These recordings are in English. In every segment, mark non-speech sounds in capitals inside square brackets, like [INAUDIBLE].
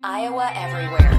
Iowa Everywhere.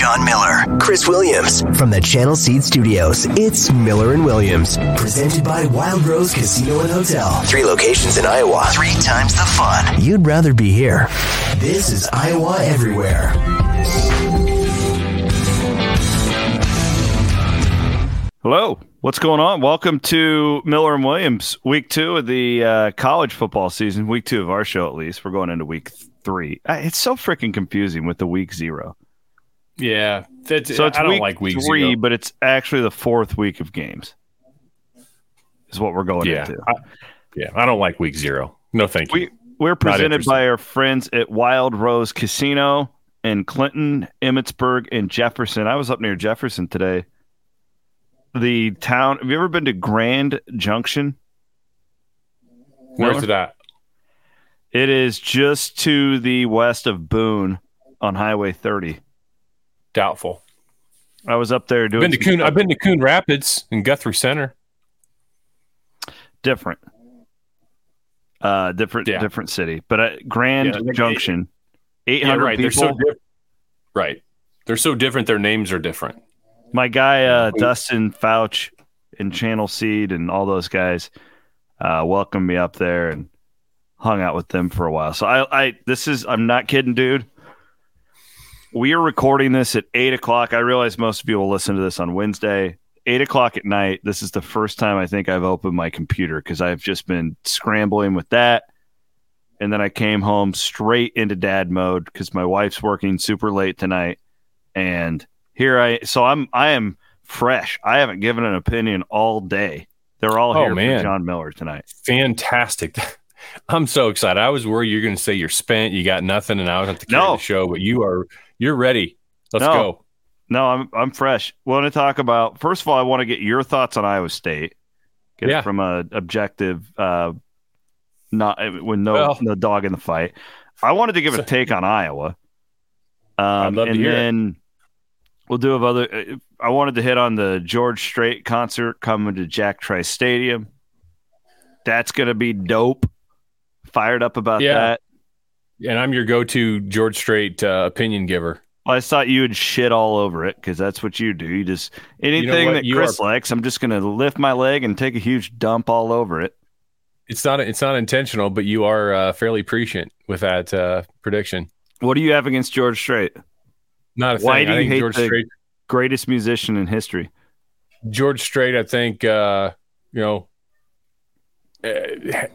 Jon Miller, Chris Williams from the Channel Seed Studios. It's Miller and Williams, presented by Wild Rose Casino and Hotel. Three locations in Iowa, three times the fun. You'd rather be here. This is Iowa Everywhere. Hello, what's going on? Welcome to Miller and Williams, week two of the uh, college football season. Week two of our show, at least. We're going into week three. It's so freaking confusing with the week zero. Yeah, that's, So it's I don't week like week three, zero. but it's actually the fourth week of games. Is what we're going yeah, into. I, yeah, I don't like week zero. No, thank you. We we're presented by our friends at Wild Rose Casino in Clinton, Emmetsburg, and Jefferson. I was up near Jefferson today. The town. Have you ever been to Grand Junction? Where's Miller? it at? It is just to the west of Boone on Highway 30. Doubtful. I was up there I've doing been to Coon. I've been to Coon Rapids and Guthrie Center. different, uh, different, Yeah. different city. But at Grand Yeah, Junction, eight Yeah, hundred right. They're people. so diff- right. They're so different. Their names are different. My guy uh, Dustin Fouch and Channel Seed and all those guys uh, welcomed me up there and hung out with them for a while. So I, I this is I'm not kidding, dude. We are recording this at eight o'clock. I realize most of you will listen to this on Wednesday, eight o'clock at night. This is the first time I think I've opened my computer because I've just been scrambling with that. And then I came home straight into dad mode because my wife's working super late tonight. And here I so I'm I am fresh. I haven't given an opinion all day. They're all Oh, here man. for Jon Miller tonight. Fantastic. [LAUGHS] I'm so excited. I was worried you're going to say you're spent, you got nothing, and I was have to carry No. the show. But you are. You're ready. Let's No. go. No, I'm I'm fresh. Want to talk about first of all, I want to get your thoughts on Iowa State. Get Yeah. it from a objective, uh, not with no Well- no dog in the fight. I wanted to give a take on Iowa. Um, love to and hear it. then we'll do of other. uh, I wanted to hit on the George Strait concert coming to Jack Trice Stadium. That's gonna be dope. Fired up about Yeah. that. And I'm your go-to George Strait uh, opinion giver. Well, I thought you would shit all over it because that's what you do. You just anything what? that You Chris are- likes, I'm just going to lift my leg and take a huge dump all over it. It's not. It's not intentional, but you are uh, fairly prescient with that uh, prediction. What do you have against George Strait? Not a thing. Why do I you think hate George the- Strait? Greatest musician in history. George Strait, I think, uh, you know, uh,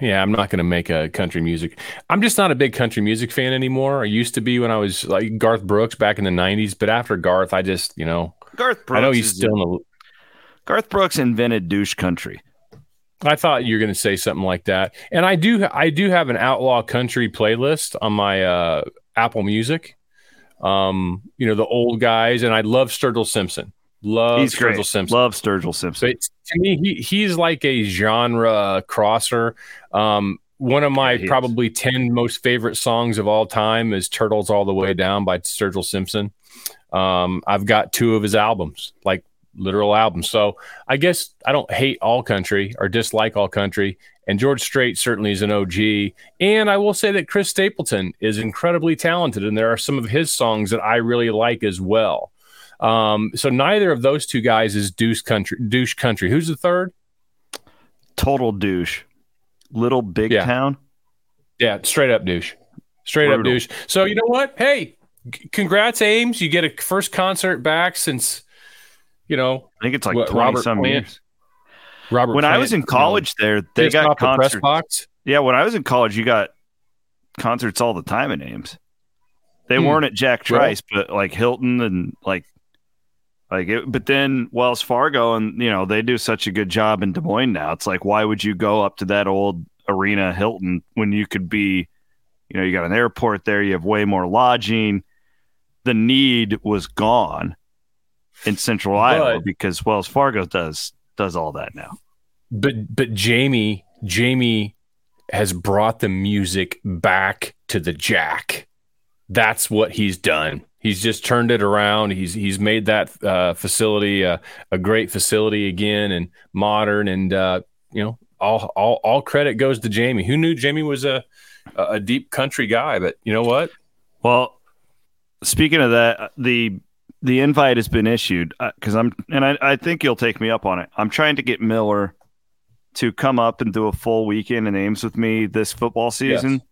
yeah, I'm not going to make a country music. I'm just not a big country music fan anymore. I used to be when I was like Garth Brooks back in the 90s, but after Garth, I just, you know, Garth Brooks. I know he's still in the. Garth Brooks invented douche country. I thought you were going to say something like that. And I do I do have an outlaw country playlist on my uh, Apple Music. Um, you know, the old guys and I love Sturgill Simpson. Love he's Sturgill great. Simpson. Love Sturgill Simpson. But to me, he he's like a genre crosser. Um, one of my Yeah, he is. probably ten most favorite songs of all time is "Turtles All the Way Down" by Sturgill Simpson. Um, I've got two of his albums, like literal albums. So I guess I don't hate all country or dislike all country. And George Strait certainly is an OG. And I will say that Chris Stapleton is incredibly talented, and there are some of his songs that I really like as well. Um, so neither of those two guys is douche country. Douche country. Who's the third? Total douche. Little big Yeah. town. Yeah, straight up douche. Straight up douche. So you know what? Hey, c- congrats, Ames. You get a first concert back since you know I think it's like What, 20 Robert some Plant? years. Robert. When I was in you know, college there, they got the concerts. box. Yeah, when I was in college, you got concerts all the time at Ames. They Hmm. weren't at Jack Trice, but like Hilton and like Like, it, but then Wells Fargo and you know they do such a good job in Des Moines now. It's like, why would you go up to that old arena Hilton when you could be, you know, you got an airport there, you have way more lodging. The need was gone in Central Iowa because Wells Fargo does does all that now. But but Jamie Jamie has brought the music back to the Jack. That's what he's done. He's just turned it around. He's he's made that uh, facility uh, a great facility again and modern. And uh, you know, all all all credit goes to Jamie. Who knew Jamie was a a deep country guy? But you know what? Well, speaking of that, the the invite has been issued because uh, I'm and I, I think you'll take me up on it. I'm trying to get Miller to come up and do a full weekend in Ames with me this football season.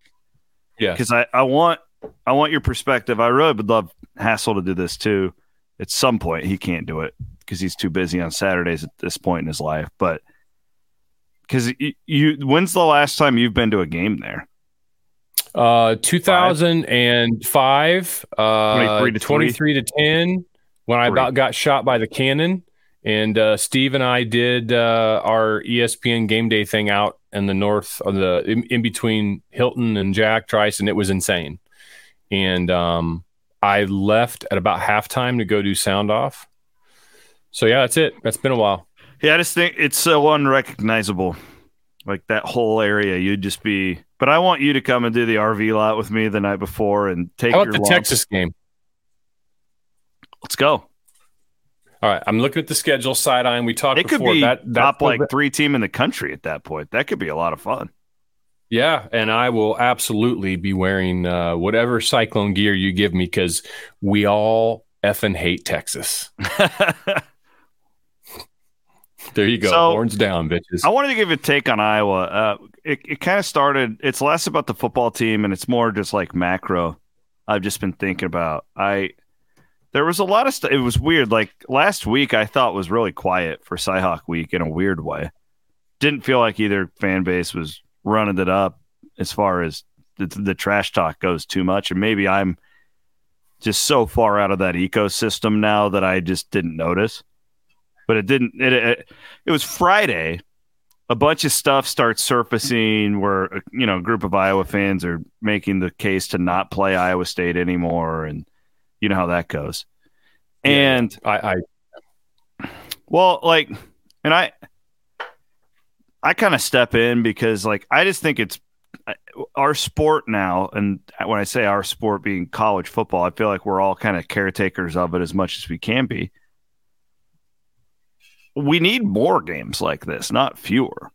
Yeah. Because I, I want I want your perspective. I really would love Hassel to do this too. At some point, he can't do it because he's too busy on Saturdays at this point in his life. But because you, you, when's the last time you've been to a game there? Uh, 2005, uh, 23 to, 23 to 10, when I about got shot by the cannon. And uh, Steve and I did uh, our ESPN game day thing out in the north of the in, in between Hilton and Jack Trice, and it was insane. And um, I left at about halftime to go do sound off. So yeah, that's it. That's been a while. Yeah, I just think it's so unrecognizable. Like that whole area, you'd just be. But I want you to come and do the RV lot with me the night before and take How about your the Texas game. Let's go. All right, I'm looking at the schedule side eye, and we talked. It could before. be that, that top like three team in the country at that point. That could be a lot of fun. Yeah, and I will absolutely be wearing uh, whatever cyclone gear you give me because we all effing hate Texas. [LAUGHS] there you go, so, horns down, bitches. I wanted to give a take on Iowa. Uh, it it kind of started. It's less about the football team and it's more just like macro. I've just been thinking about. I there was a lot of stuff. It was weird. Like last week, I thought was really quiet for Cyhawk Week in a weird way. Didn't feel like either fan base was running it up as far as the, the trash talk goes too much. And maybe I'm just so far out of that ecosystem now that I just didn't notice. But it didn't. It it, it was Friday. A bunch of stuff starts surfacing where you know a group of Iowa fans are making the case to not play Iowa State anymore and you know how that goes. Yeah, and I, I, well, like, and I, I kind of step in because, like, I just think it's our sport now. And when I say our sport being college football, I feel like we're all kind of caretakers of it as much as we can be. We need more games like this, not fewer.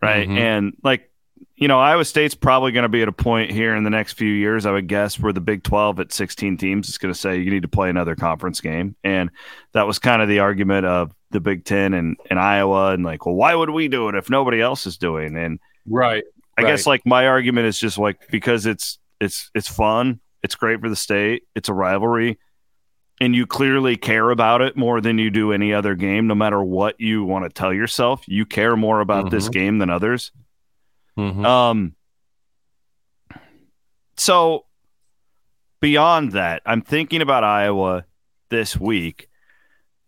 Right. Mm-hmm. And like, you know, Iowa State's probably going to be at a point here in the next few years, I would guess, where the Big 12 at 16 teams is going to say you need to play another conference game. And that was kind of the argument of the Big 10 and, and Iowa. And like, well, why would we do it if nobody else is doing? And right. I right. guess like my argument is just like because it's it's it's fun, it's great for the state, it's a rivalry, and you clearly care about it more than you do any other game, no matter what you want to tell yourself. You care more about mm-hmm. this game than others. Mm-hmm. Um, so beyond that, I'm thinking about Iowa this week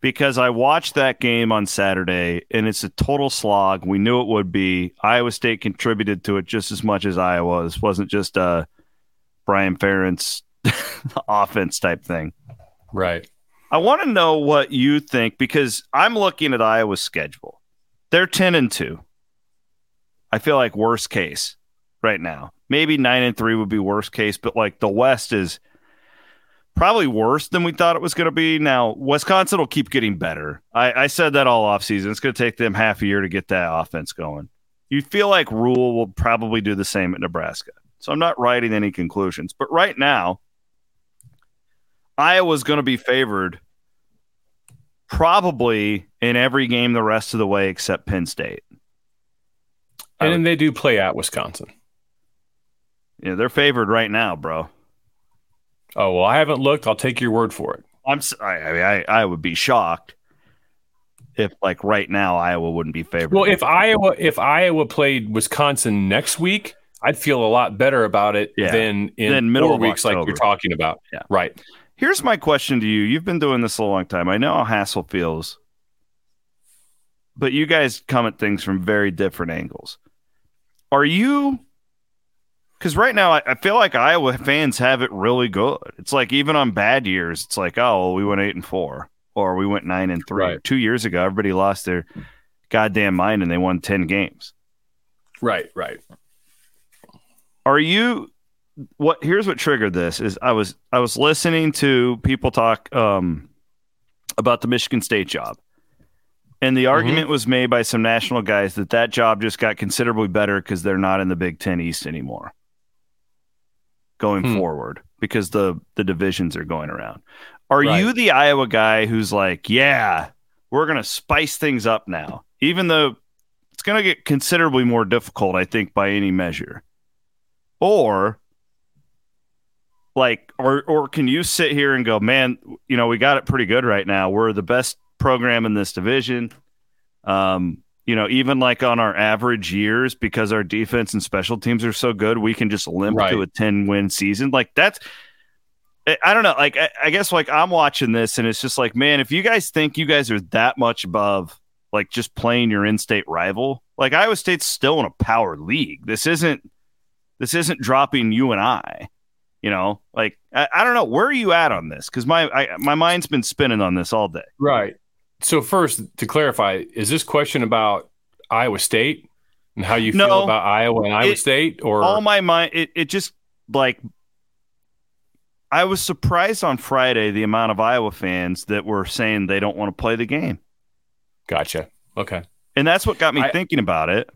because I watched that game on Saturday and it's a total slog. We knew it would be. Iowa State contributed to it just as much as Iowa. This wasn't just a Brian Ferentz [LAUGHS] offense type thing. Right. I want to know what you think because I'm looking at Iowa's schedule. They're 10 and 2. I feel like worst case right now. Maybe nine and three would be worst case, but like the West is probably worse than we thought it was going to be. Now, Wisconsin will keep getting better. I, I said that all offseason. It's going to take them half a year to get that offense going. You feel like Rhule will probably do the same at Nebraska. So I'm not writing any conclusions. But right now, Iowa's going to be favored probably in every game the rest of the way except Penn State. And then they do play at Wisconsin. Yeah, they're favored right now, bro. Oh well, I haven't looked. I'll take your word for it. I'm. I, I mean, I, I would be shocked if, like, right now, Iowa wouldn't be favored. Well, if Iowa, if Iowa played Wisconsin next week, I'd feel a lot better about it yeah. than in middle weeks, October. like you're talking about. Yeah, right. Here's my question to you. You've been doing this a long time. I know how Hassel feels, but you guys come at things from very different angles. Are you? Because right now, I, I feel like Iowa fans have it really good. It's like even on bad years, it's like, oh, well, we went eight and four, or we went nine and three. Right. Two years ago, everybody lost their goddamn mind and they won ten games. Right, right. Are you? What? Here's what triggered this: is I was I was listening to people talk um, about the Michigan State job, and the argument was made by some national guys that that job just got considerably better because they're not in the Big Ten East anymore going Hmm. forward because the the divisions are going around. Are Right. you the Iowa guy who's like, yeah, we're gonna spice things up now, even though it's gonna get considerably more difficult, I think, by any measure, or like or or can you sit here and go man you know we got it pretty good right now we're the best program in this division um you know even like on our average years because our defense and special teams are so good we can just limp Right. to a 10 win season like that's I- don't know. Like, I, I guess, like, I'm watching this, and it's just like, man, if you guys think you guys are that much above, like, just playing your in-state rival, like, Iowa State's still in a power league. This isn't, this isn't dropping you and I. You know, like, I, I don't know. Where are you at on this? Because my I, my mind's been spinning on this all day. Right. So first, to clarify, is this question about Iowa State and how you feel about Iowa and Iowa State, or all my mind it, it just like I was surprised on Friday the amount of Iowa fans that were saying they don't want to play the game. gotcha? Okay. And that's what got me I- thinking about it.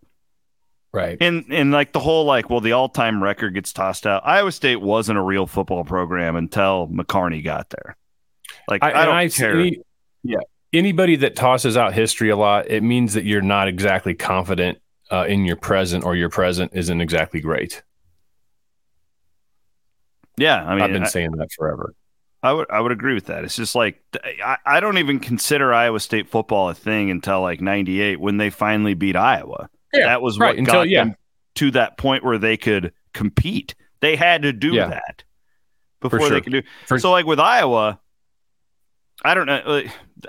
Right. And and like the whole like, well, the all time record gets tossed out. Iowa State wasn't a real football program until McCarney got there. Like I, and don't care. any- yeah. Anybody that tosses out history a lot, it means that you're not exactly confident uh, in your present, or your present isn't exactly great. yeah, I mean, I've been I, saying that forever. I would I would agree with that. It's just like I, I don't even consider Iowa State football a thing until like '98 when they finally beat Iowa. Yeah, that was right, what until- got yeah. them to that point where they could compete. They had to do Yeah. that before sure. they could do. For- so, like with Iowa, I don't know.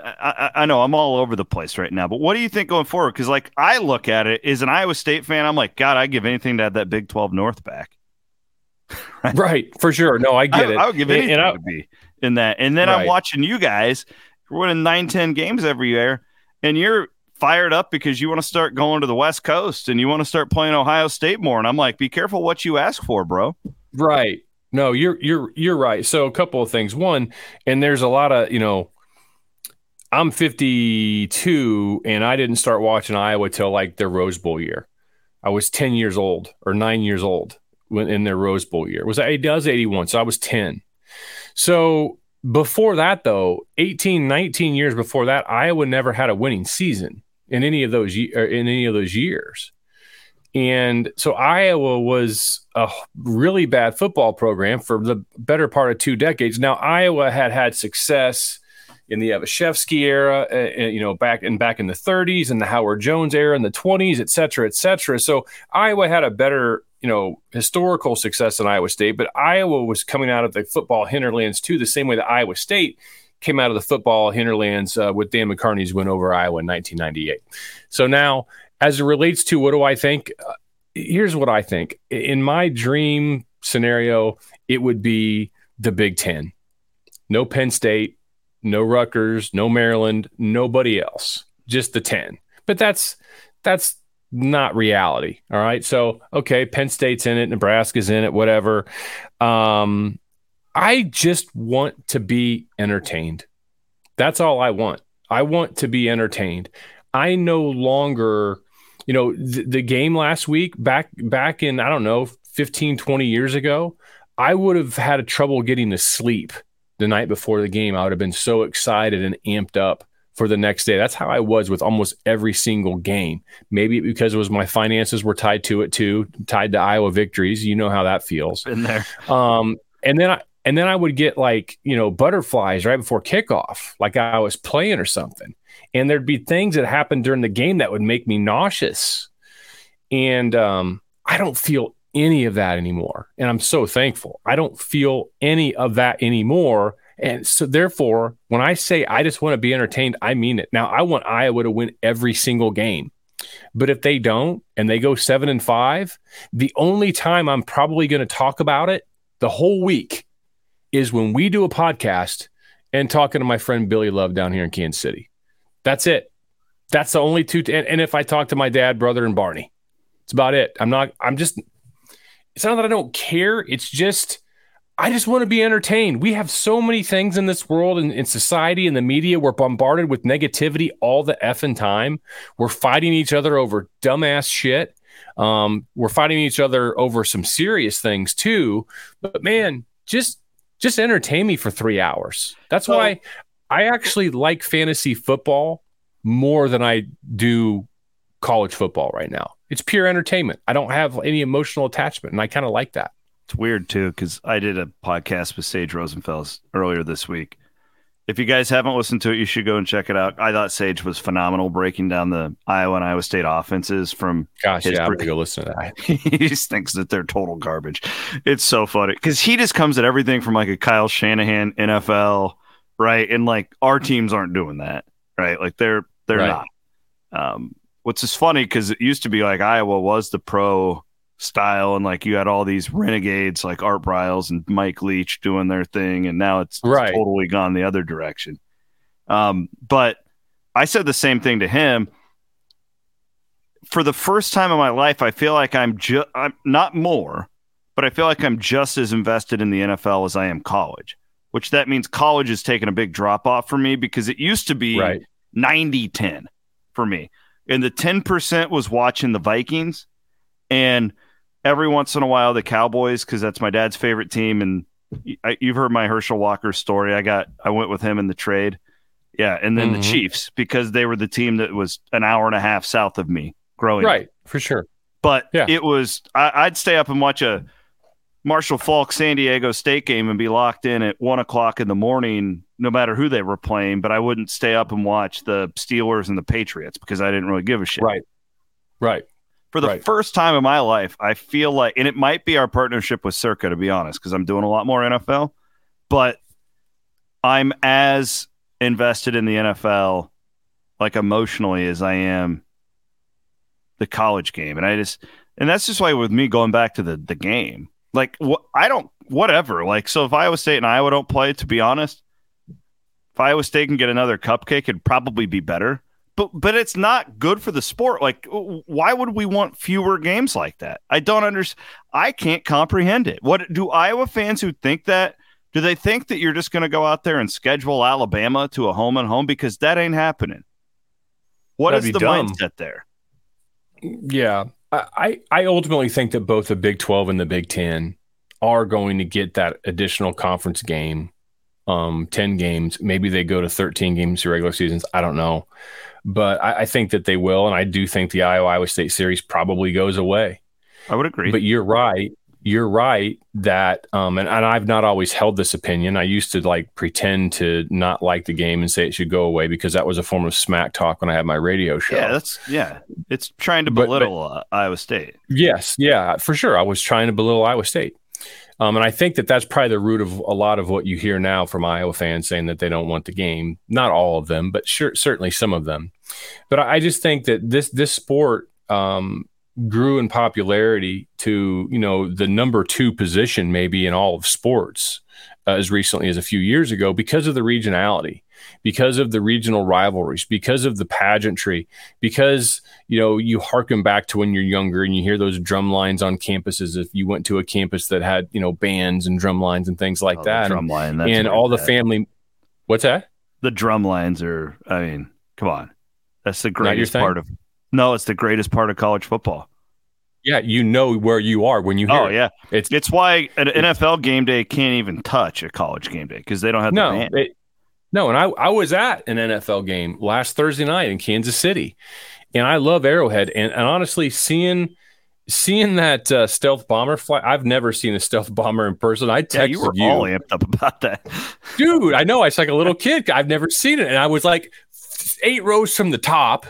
I, I, I know I'm all over the place right now, but what do you think going forward? Because like I look at it as an Iowa State fan, I'm like, God, I'd give anything to have that Big 12 North back. [LAUGHS] right. For sure. No, I get I, it. I would give And- anything and I- to be in that. And then I'm watching you guys. We're winning nine, 10 games every year, and you're fired up because you want to start going to the West Coast and you want to start playing Ohio State more. And I'm like, be careful what you ask for, bro. Right. No, you're you're you're right. So a couple of things. One, and there's a lot of, you know, I'm 52 and I didn't start watching Iowa till like their Rose Bowl year. I was 10 years old or 9 years old when in their Rose Bowl year. It was it was 81, so I was 10. So before that though, 18, 19 years before that, Iowa never had a winning season in any of those in any of those years. And so Iowa was a really bad football program for the better part of two decades. Now Iowa had had success in the Evashevsky era, uh, uh, you know, back in back in the 30s and the Howard Jones era in the 20s, et cetera, et cetera. So Iowa had a better, you know, historical success than Iowa State, but Iowa was coming out of the football hinterlands too, the same way that Iowa State came out of the football hinterlands uh, with Dan McCarney's win over Iowa in 1998. So now, as it relates to what do I think? Here's what I think. In my dream scenario, it would be the Big Ten. No Penn State, no Rutgers, no Maryland, nobody else. Just the 10. But that's that's not reality. All right. So, okay, Penn State's in it, Nebraska's in it, whatever. Um, I just want to be entertained. That's all I want. I want to be entertained. I no longer, you know, th- the game last week back back in I don't know 15 20 years ago, I would have had a trouble getting to sleep the night before the game. I would have been so excited and amped up for the next day. That's how I was with almost every single game. Maybe because it was my finances were tied to it too, tied to Iowa victories. You know how that feels. In there. Um, and then I and then I would get like you know butterflies right before kickoff, like I was playing or something. And there'd be things that happened during the game that would make me nauseous. And um, I don't feel any of that anymore. And I'm so thankful. I don't feel any of that anymore. And so, therefore, when I say I just want to be entertained, I mean it. Now, I want Iowa to win every single game. But if they don't and they go seven and five, the only time I'm probably going to talk about it the whole week is when we do a podcast and talking to my friend Billy Love down here in Kansas City. That's it. That's the only two. T- and, and if I talk to my dad, brother, and Barney, it's about it. I'm not, I'm just, it's not that I don't care. It's just, I just want to be entertained. We have so many things in this world and in society and the media. We're bombarded with negativity all the effing time. We're fighting each other over dumbass shit. Um, we're fighting each other over some serious things too. But man, just just entertain me for three hours. That's well, why I actually like fantasy football more than I do college football right now. It's pure entertainment. I don't have any emotional attachment, and I kind of like that. It's weird too because I did a podcast with Sage Rosenfels earlier this week. If you guys haven't listened to it, you should go and check it out. I thought Sage was phenomenal breaking down the Iowa and Iowa State offenses from. Gosh, yeah, I'm gonna go listen to that. [LAUGHS] he just thinks that they're total garbage. It's so funny because he just comes at everything from like a Kyle Shanahan NFL, right? And like our teams aren't doing that, right? Like they're they're right. not. Um, what's is funny because it used to be like Iowa was the pro style and like you had all these renegades like Art Briles and Mike Leach doing their thing and now it's, right. it's totally gone the other direction. Um, but I said the same thing to him. For the first time in my life, I feel like I'm just I'm not more, but I feel like I'm just as invested in the NFL as I am college. Which that means college is taking a big drop off for me because it used to be right. 90 10 for me. And the 10% was watching the Vikings and every once in a while the Cowboys because that's my dad's favorite team. And I, you've heard my Herschel Walker story. I got I went with him in the trade. Yeah, and then mm-hmm. the Chiefs because they were the team that was an hour and a half south of me growing. Right, up. for sure. But yeah. it was I, would stay up and watch a Marshall Faulk San Diego State game and be locked in at one o'clock in the morning, no matter who they were playing. But I wouldn't stay up and watch the Steelers and the Patriots because I didn't really give a shit. Right, right for the right. first time in my life, I feel like, and it might be our partnership with Circa, to be honest, because I'm doing a lot more NFL, but I'm as invested in the NFL, like emotionally, as I am the college game. And I just, and that's just why with me going back to the the game, like what I don't, whatever. Like, so if Iowa State and Iowa don't play, to be honest, if Iowa State can get another cupcake, it'd probably be better but but it's not good for the sport. Like, why would we want fewer games like that? I don't understand. I can't comprehend it. What do Iowa fans who think that? Do they think that you're just going to go out there and schedule Alabama to a home and home because that ain't happening? What That'd is the dumb. mindset there? Yeah, I I ultimately think that both the Big Twelve and the Big Ten are going to get that additional conference game, um, ten games. Maybe they go to thirteen games through regular seasons. I don't know but I, I think that they will, and I do think the Iowa Iowa State series probably goes away. I would agree. But you're right. You're right that, um, and, and I've not always held this opinion. I used to like pretend to not like the game and say it should go away because that was a form of smack talk when I had my radio show. Yeah, that's yeah. It's trying to belittle but, but, uh, Iowa State. Yes, yeah, for sure. I was trying to belittle Iowa State. Um, and I think that that's probably the root of a lot of what you hear now from Iowa fans saying that they don't want the game. Not all of them, but sure, certainly some of them. But I just think that this this sport um, grew in popularity to you know the number two position maybe in all of sports uh, as recently as a few years ago because of the regionality because of the regional rivalries, because of the pageantry, because you know you harken back to when you're younger and you hear those drum lines on campuses. If you went to a campus that had you know bands and drum lines and things like oh, that, drum line, and all bad. the family. What's that? The drum lines are. I mean, come on, that's the greatest part of. No, it's the greatest part of college football. Yeah, you know where you are when you hear. Oh yeah, it's it's why an NFL game day can't even touch a college game day because they don't have no. The band. It, no, and I, I was at an NFL game last Thursday night in Kansas City, and I love Arrowhead. And, and honestly, seeing seeing that uh, stealth bomber fly, I've never seen a stealth [LAUGHS] bomber in person. I texted yeah, you. Were you. all amped up about that, dude. I know. I was like a little kid. I've never seen it, and I was like eight rows from the top.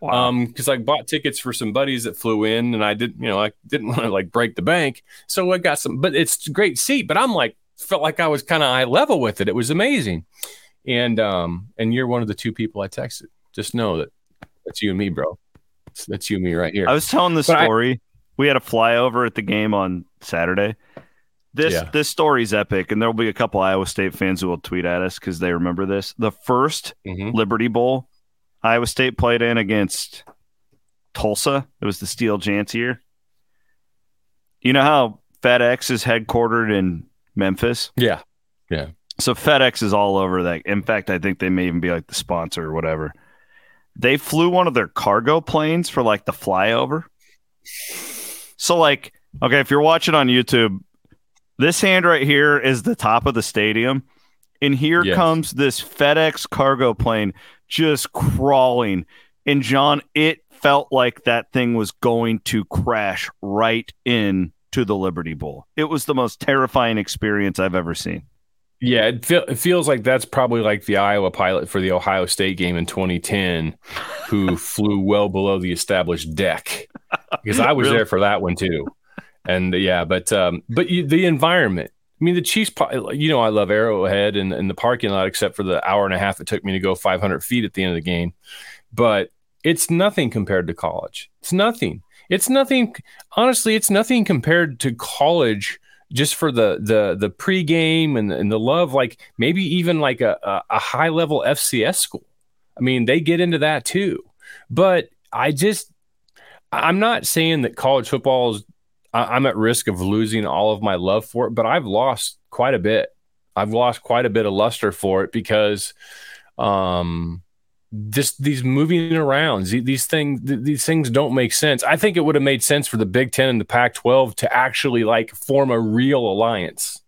Wow. Um, because I bought tickets for some buddies that flew in, and I didn't, you know, I didn't [LAUGHS] want to like break the bank, so I got some. But it's a great seat. But I'm like felt like I was kind of eye level with it. It was amazing. And um and you're one of the two people I texted. Just know that that's you and me, bro. That's, that's you and me right here. I was telling the But I- story. we had a flyover at the game on Saturday. This Yeah. this story's epic, and there'll be a couple Iowa State fans who will tweet at us because they remember this. The first Mhm. Liberty Bowl Iowa State played in against Tulsa. It was the Steele Jantz year. You know how FedEx is headquartered in Memphis? Yeah. Yeah. So FedEx is all over that. In fact, I think they may even be like the sponsor or whatever. They flew one of their cargo planes for like the flyover. So like, okay, if you're watching on YouTube, this hand right here is the top of the stadium. And here Yes. comes this FedEx cargo plane just crawling. And Jon, it felt like that thing was going to crash right in to the Liberty Bowl. It was the most terrifying experience I've ever seen. Yeah, it, feel, it feels like that's probably like the Iowa pilot for the Ohio State game in 2010, who [LAUGHS] flew well below the established deck. Because I was Really? there for that one too, and yeah, but um, but you, the environment. I mean, the Chiefs. You know, I love Arrowhead and, and the parking lot, except for the hour and a half it took me to go 500 feet at the end of the game. But it's nothing compared to college. It's nothing. It's nothing. Honestly, it's nothing compared to college just for the the the pregame and and the love, like maybe even like a, a, a high level FCS school. I mean, they get into that too. But I just I'm not saying that college football is I- I'm at risk of losing all of my love for it, but I've lost quite a bit. I've lost quite a bit of luster for it because um just these moving around these, these things these things don't make sense i think it would have made sense for the big 10 and the pac 12 to actually like form a real alliance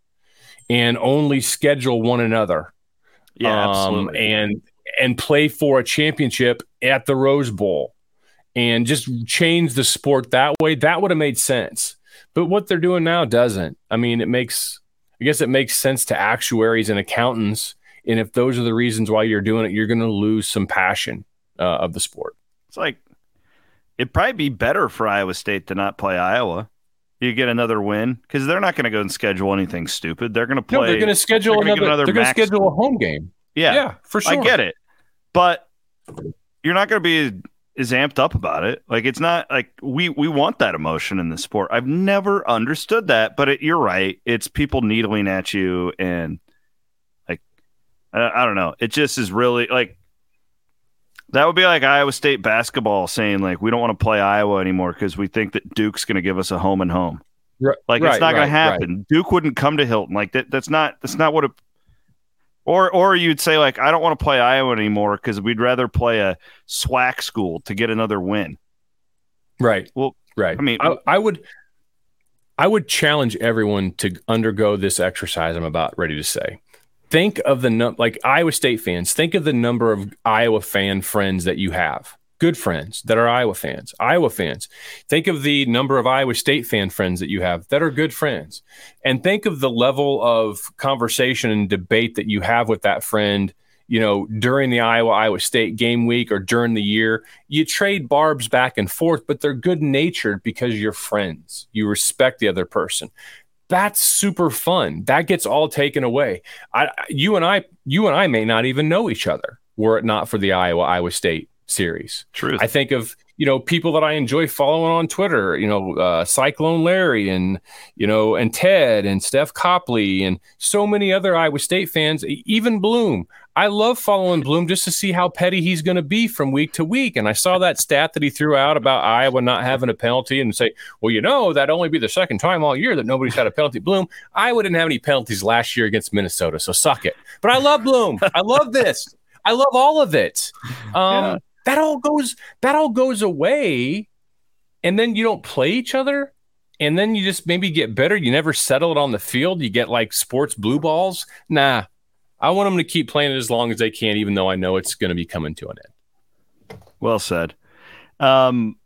and only schedule one another Yeah, um, absolutely. and and play for a championship at the rose bowl and just change the sport that way that would have made sense but what they're doing now doesn't i mean it makes i guess it makes sense to actuaries and accountants and if those are the reasons why you're doing it you're going to lose some passion uh, of the sport It's like it'd probably be better for Iowa State to not play Iowa. You get another win because they're not going to go and schedule anything stupid. They're going to play. no they're going to schedule they're another, another they're going to schedule a home game yeah, yeah for sure I get it, but you're not going to be as amped up about it. Like it's not like we we want that emotion in the sport. I've never understood that, but it, you're right. It's people needling at you and like I, I don't know. It just is really like that would be like Iowa State basketball saying like we don't want to play Iowa anymore because we think that Duke's going to give us a home and home. Right, Like right, it's not going to happen. Duke wouldn't come to Hilton. Like that. That's not. That's not what it. Or or you'd say like I don't want to play Iowa anymore because we'd rather play a SWAC school to get another win. Right. Well, right. I mean- I, I would, I would challenge everyone to undergo this exercise. I'm about ready to say. Think of the num like Iowa State fans. Think of the number of Iowa fan friends that you have. Good friends that are Iowa fans. Iowa fans. Think of the number of Iowa State fan friends that you have that are good friends, and think of the level of conversation and debate that you have with that friend you know, during the Iowa Iowa State game week or during the year, you trade barbs back and forth, but they're good natured because you're friends. You respect the other person. That's super fun. That gets all taken away. I, you and I, you and I may not even know each other were it not for the Iowa Iowa State series. truth. I think of you know people that I enjoy following on Twitter. You know, uh, Cyclone Larry and you know and Ted and Steph Copley and so many other Iowa State fans. Even Bloom. I love following Bloom just to see how petty he's going to be from week to week. And I saw that stat that he threw out about Iowa not having a penalty and say, well, you know, that'd only be the second time all year that nobody's had a penalty. Bloom, Iowa didn't have any penalties last year against Minnesota, so suck it. But I love Bloom. I love this. I love all of it. Um, Yeah. That all goes. That all goes away, and then you don't play each other, and then you just maybe get better. You never settle it on the field. You get like sports blue balls. Nah, I want them to keep playing it as long as they can, even though I know it's going to be coming to an end. Well said. Um,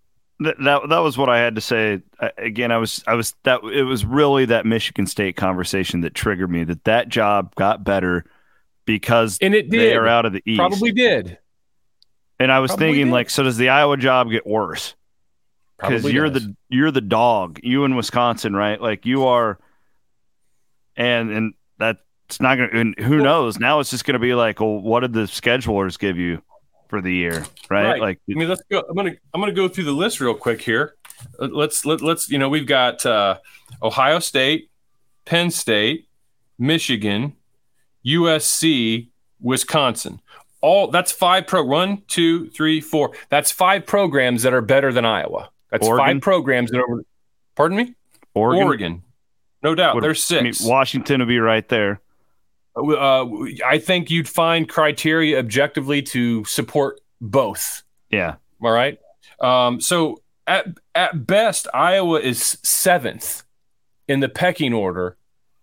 th- that that was what I had to say. I, again, I was I was that it was really that Michigan State conversation that triggered me. That that job got better because And it did. they are out of the East. Probably did. And I was probably thinking, did. like, so does the Iowa job get worse? Because you're does. the you're the dog. You in Wisconsin, right? Like you are, and and that's not going to, and who knows? Now it's just going to be like, well, what did the schedulers give you for the year? Right. Right. Like, I mean, let's go. I'm gonna I'm gonna go through the list real quick here. Uh, Let's let, let's you know we've got uh, Ohio State, Penn State, Michigan, USC, Wisconsin. All that's five pro one, two, three, four. That's five programs that are better than Iowa. That's Oregon? five programs that are. Pardon me. Oregon. Oregon. No doubt. would- There's I mean, six. Washington would be right there. uh, I think you'd find criteria objectively to support both. Yeah. All right. Um, so at at best, Iowa is seventh in the pecking order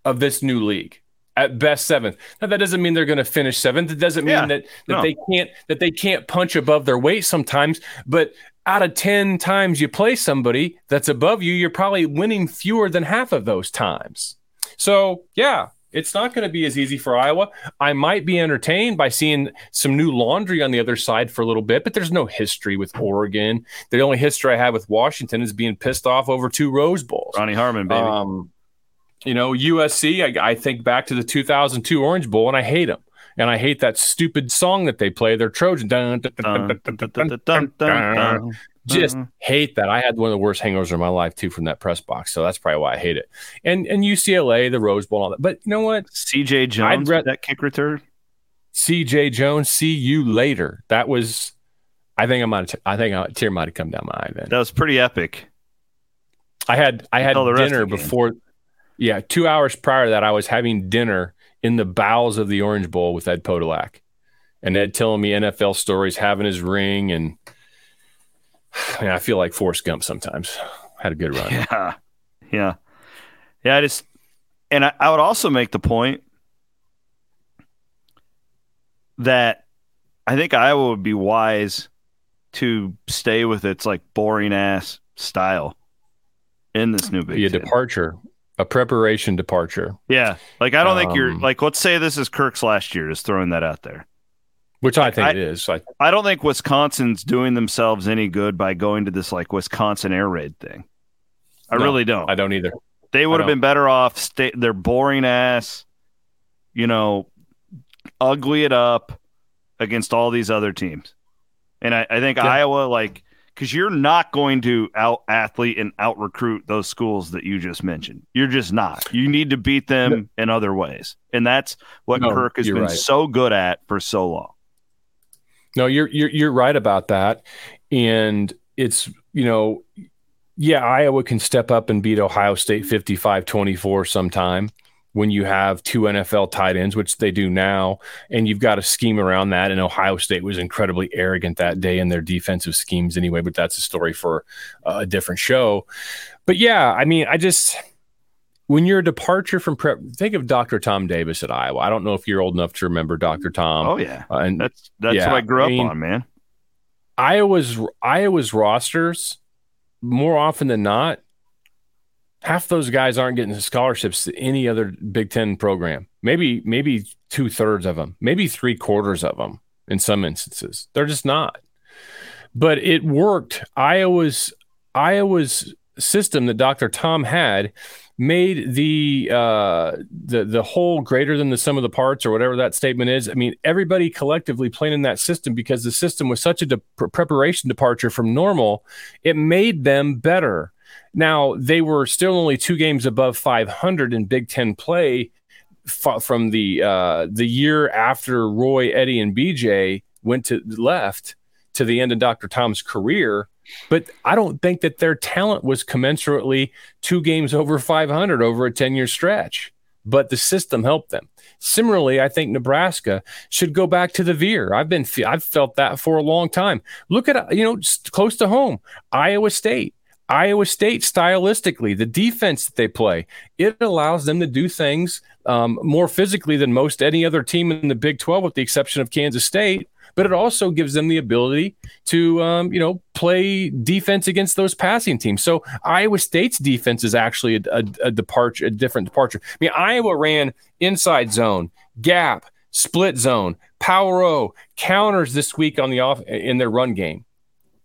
of this new league. At best, seventh. Now that doesn't mean they're going to finish seventh. It doesn't mean Yeah, that that no. they can't that they can't punch above their weight sometimes. But out of ten times you play somebody that's above you, you're probably winning fewer than half of those times. So yeah, it's not going to be as easy for Iowa. I might be entertained by seeing some new laundry on the other side for a little bit, but there's no history with Oregon. The only history I have with Washington is being pissed off over two Rose Bowls. Ronnie Harmon, baby. Um, you know, USC, I, I think back to the 2002 Orange Bowl, and I hate them and I hate that stupid song that they play. They're Trojan. Dun, dun, dun, Just mm-hmm. hate that. I had one of the worst hangovers of my life too from that press box, so that's probably why I hate it. And and UCLA, the Rose Bowl, all that. But you know what? C.J. Jones re- that kick return. C.J. Jones, see you later. That was, I think I might. I think a tear might have come down my eye then. That was pretty epic. I had I had dinner before. Game yeah, two hours prior to that, I was having dinner in the bowels of the Orange Bowl with Ed Podolak, and Ed telling me NFL stories, having his ring, and man, I feel like Forrest Gump sometimes. Had a good run. Yeah. Yeah. Yeah. I just, and I, I would also make the point that I think Iowa would be wise to stay with its like boring ass style in this new Big Be a Ten. departure, a preparation departure, Yeah. Like, I don't think you're Um, like, let's say this is Kirk's last year, just throwing that out there. which I think I- it is. Like, I don't think Wisconsin's doing themselves any good by going to this like Wisconsin air raid thing. I No, really don't. I don't either. They would have been better off. Stay, they're boring ass, you know, ugly it up against all these other teams. And I, I think Yeah. Iowa, like, because you're not going to out athlete and out recruit those schools that you just mentioned. You're just not. You need to beat them in other ways. And that's what No, Kirk has been right. so good at for so long. No, you're you're you're right about that, and it's you know, yeah, Iowa can step up and beat Ohio State 55-24 sometime when you have two NFL tight ends, which they do now, and you've got a scheme around that. And Ohio State was incredibly arrogant that day in their defensive schemes anyway, but that's a story for uh, a different show. But yeah, I mean, I just when you're a departure from prep, think of Dr. Tom Davis at Iowa. I don't know if you're old enough to remember Dr. Tom. Oh yeah, uh, and that's that's yeah, what I grew I up mean- on, man. Iowa's Iowa's rosters more often than not, half those guys aren't getting scholarships to any other Big Ten program. Maybe maybe two thirds of them, maybe three quarters of them in some instances. They're just not. But it worked. Iowa's Iowa's system that Dr. Tom had made the uh the the whole greater than the sum of the parts or whatever that statement is i mean everybody collectively playing in that system because the system was such a de- preparation departure from normal it made them better now they were still only two games above 500 in big 10 play from the uh the year after roy eddie and bj went to left to the end of dr tom's career but I don't think that their talent was commensurately two games over 500 over a 10 year stretch. But the system helped them. Similarly, I think Nebraska should go back to the veer. I've been I've felt that for a long time. Look at you know close to home, Iowa State. Iowa State stylistically, the defense that they play, it allows them to do things um, more physically than most any other team in the Big 12, with the exception of Kansas State. But it also gives them the ability to, um, you know, play defense against those passing teams. So Iowa State's defense is actually a, a, a departure, a different departure. I mean, Iowa ran inside zone, gap, split zone, power O, counters this week on the off in their run game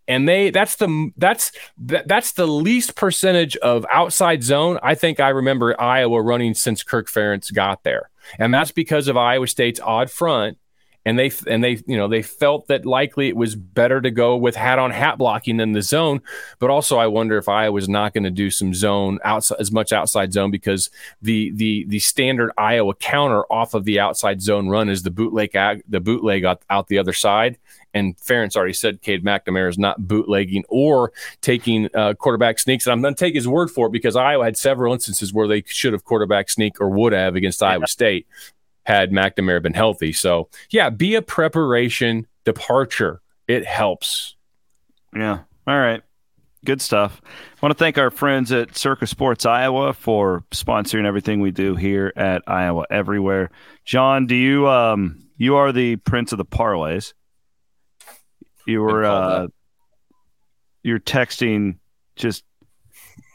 and they that's the that's that, that's the least percentage of outside zone I think I remember Iowa running since Kirk Ferentz got there. and that's because of Iowa State's odd front. And they and they you know they felt that likely it was better to go with hat on hat blocking than the zone. But also i wonder if iowa was not going to do some zone outside as much outside zone because the the the standard iowa counter off of the outside zone run is the bootleg the bootleg out, out the other side and Ferentz already said Cade McNamara is not bootlegging or taking uh, quarterback sneaks. And I'm going to take his word for it because Iowa had several instances where they should have quarterback sneak or would have against Iowa State had McNamara been healthy. So, yeah, be a preparation departure. It helps. Yeah. All right. Good stuff. I want to thank our friends at Circa Sports Iowa for sponsoring everything we do here at Iowa Everywhere. Jon, do you um you are the prince of the parlays. You were uh you're texting just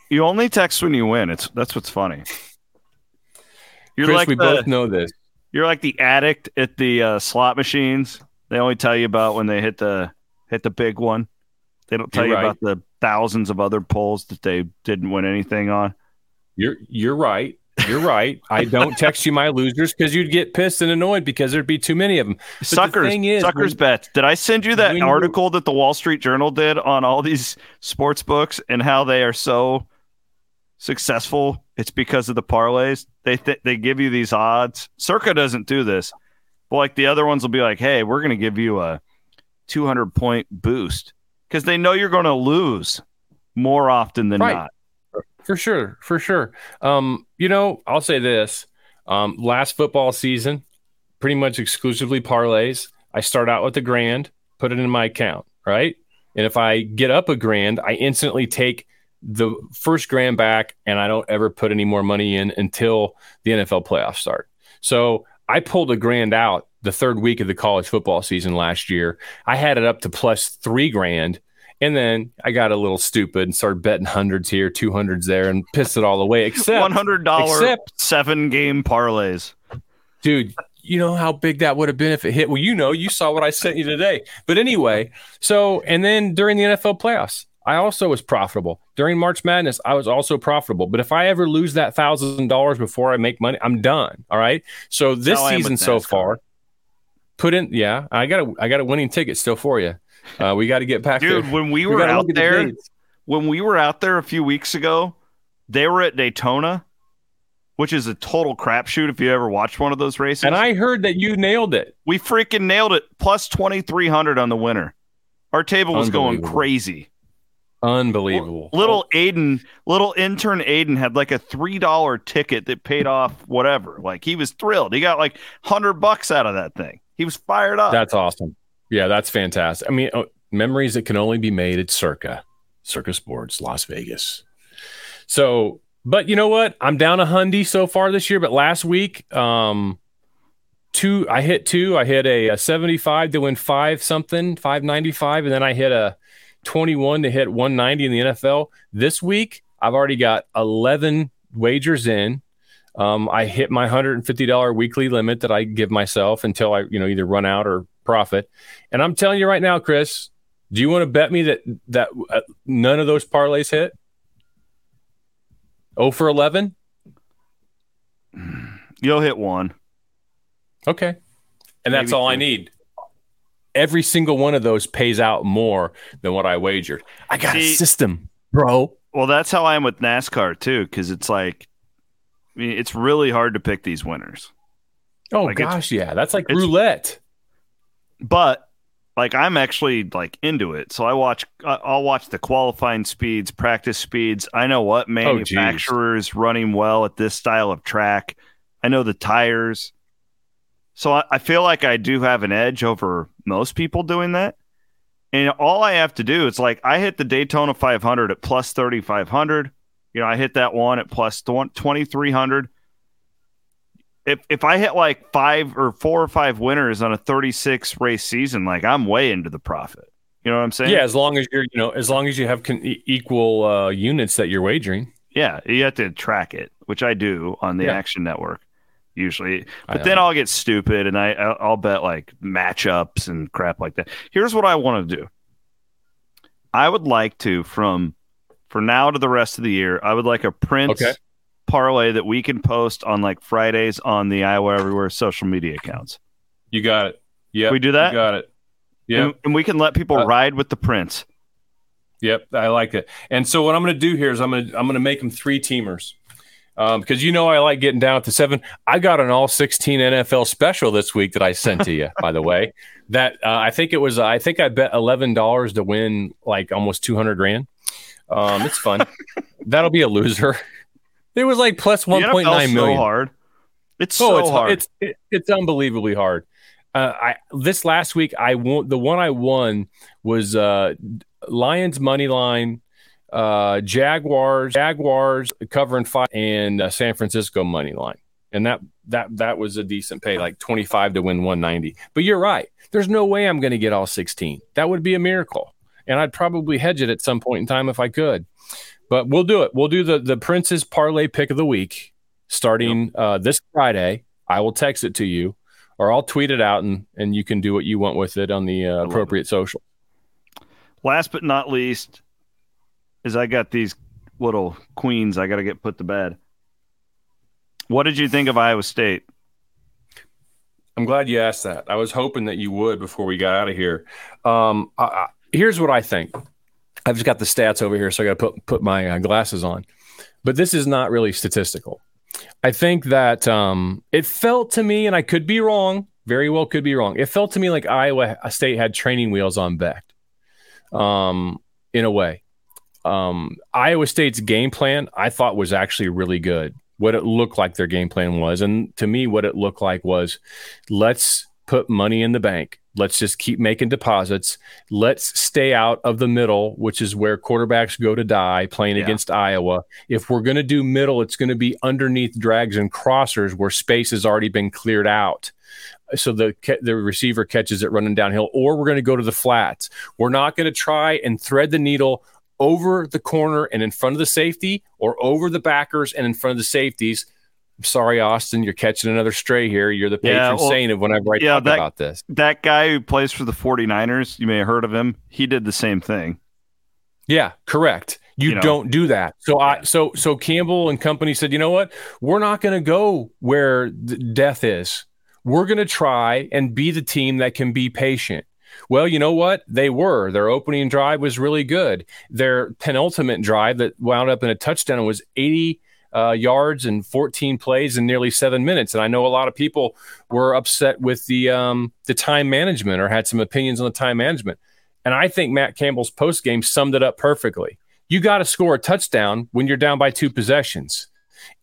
you only text when you win. It's that's what's funny. You're Chris, like we the, both know this. You're like the addict at the uh, slot machines. They only tell you about when they hit the hit the big one. They don't tell you're you right. about the thousands of other polls that they didn't win anything on. You're you're right. You're right. I don't text you my losers because you'd get pissed and annoyed because there'd be too many of them. But suckers, the is, suckers when, bets. Did I send you that article that the Wall Street Journal did on all these sports books and how they are so successful, it's because of the parlays. They th- they give you these odds. Circa doesn't do this, but like the other ones will be like, "Hey, we're going to give you a 200 point boost," because they know you're going to lose more often than right. not. For sure, for sure. Um, you know, I'll say this: um, last football season, pretty much exclusively parlays. I start out with a grand, put it in my account, right? And if I get up a grand, I instantly take the first grand back and I don't ever put any more money in until the NFL playoffs start. So I pulled a grand out the third week of the college football season last year. I had it up to plus three grand. And then I got a little stupid and started betting hundreds here, two hundreds there, and pissed it all away. Except one hundred dollar seven game parlays, dude. You know how big that would have been if it hit. Well, you know, you saw what I sent you today. But anyway, so and then during the NFL playoffs, I also was profitable. During March Madness, I was also profitable. But if I ever lose that thousand dollars before I make money, I'm done. All right. So this season so far, put in yeah, I got a I got a winning ticket still for you. Uh, we got to get back Dude, there. when we, we were out there the when we were out there a few weeks ago, they were at Daytona, which is a total crapshoot if you ever watched one of those races. And I heard that you nailed it. We freaking nailed it. Plus 2300 on the winner. Our table was going crazy. Unbelievable. Little Aiden, little intern Aiden had like a three dollar ticket that paid off whatever. Like he was thrilled. He got like hundred bucks out of that thing. He was fired up. That's awesome. Yeah, that's fantastic. I mean, uh, memories that can only be made at Circa, Circus Boards, Las Vegas. So, but you know what? I'm down a hundy so far this year. But last week, um, two, I hit two. I hit a, a 75 to win five something, 595, and then I hit a 21 to hit 190 in the NFL. This week, I've already got 11 wagers in. Um, I hit my $150 weekly limit that I give myself until I, you know, either run out or profit. And I'm telling you right now, Chris, do you want to bet me that that uh, none of those parlays hit? Oh for 11? [SIGHS] You'll hit one. Okay. And that's all two. I need every single one of those pays out more than what I wagered. I got See, a system, bro. Well, that's how I am with NASCAR too, because it's like, I mean, it's really hard to pick these winners. Oh like gosh, yeah, that's like roulette. But like, I'm actually like into it, so I watch. I'll watch the qualifying speeds, practice speeds. I know what oh, manufacturers oh, running well at this style of track. I know the tires. So I, I feel like I do have an edge over most people doing that. And all I have to do is like I hit the Daytona 500 at plus 3500. You know, I hit that one at plus 2300. If if I hit like five or four or five winners on a 36 race season, like I'm way into the profit. You know what I'm saying? Yeah, as long as you're, you know, as long as you have con- equal uh, units that you're wagering. Yeah, you have to track it, which I do on the yeah. Action Network usually. But then I'll get stupid and I I'll bet like matchups and crap like that. Here's what I want to do. I would like to from for now to the rest of the year, I would like a Prince okay. parlay that we can post on like Fridays on the Iowa Everywhere social media accounts. You got it. Yeah, we do that. You got it. Yeah, and, and, we can let people uh, ride with the Prince. Yep, I like it. And so what I'm going to do here is I'm going to I'm going to make them three teamers. Um, because you know I like getting down to seven. I got an all 16 NFL special this week that I sent to you, by the way. That uh, I think it was I think I bet eleven dollars to win like almost 200 grand. Um, it's fun. That'll be a loser. It was like plus 1.9 million. So hard. It's oh, so it's, hard. It's it, it's unbelievably hard. Uh, I this last week I won the one I won was uh, Lions money line, uh, Jaguars, Jaguars covering five, and uh, San Francisco money line, and that that that was a decent pay, like twenty five to win one ninety. But you're right. There's no way I'm going to get all sixteen. That would be a miracle, and I'd probably hedge it at some point in time if I could. But we'll do it. We'll do the the Prince's parlay pick of the week starting yep. uh, this Friday. I will text it to you, or I'll tweet it out, and and you can do what you want with it on the uh, appropriate social. Last but not least, is I got these little queens I got to get put to bed. What did you think of Iowa State? I'm glad you asked that. I was hoping that you would before we got out of here. Um, I, I, here's what I think. I've just got the stats over here, so I got to put put my uh, glasses on. But this is not really statistical. I think that um, it felt to me, and I could be wrong, very well could be wrong. It felt to me like Iowa State had training wheels on Becht, um, in a way. Um, Iowa State's game plan, I thought, was actually really good. What it looked like their game plan was, and to me, what it looked like was, let's put money in the bank. Let's just keep making deposits. Let's stay out of the middle, which is where quarterbacks go to die playing yeah. against Iowa. If we're going to do middle, it's going to be underneath drags and crossers where space has already been cleared out. So the the receiver catches it running downhill, or we're going to go to the flats. We're not going to try and thread the needle over the corner and in front of the safety, or over the backers and in front of the safeties sorry, Austin, you're catching another stray here. You're the patron yeah, well, saint of whenever I yeah, talk that, about this. That guy who plays for the 49ers, you may have heard of him. He did the same thing. Yeah, correct. You, you know, don't do that. So yeah. I so so Campbell and company said, you know what? We're not going to go where death is. We're going to try and be the team that can be patient. Well, you know what? They were. Their opening drive was really good. Their penultimate drive that wound up in a touchdown was 80 uh, yards and 14 plays in nearly seven minutes. And I know a lot of people were upset with the um, the time management or had some opinions on the time management. And I think Matt Campbell's post game summed it up perfectly. You got to score a touchdown when you're down by two possessions.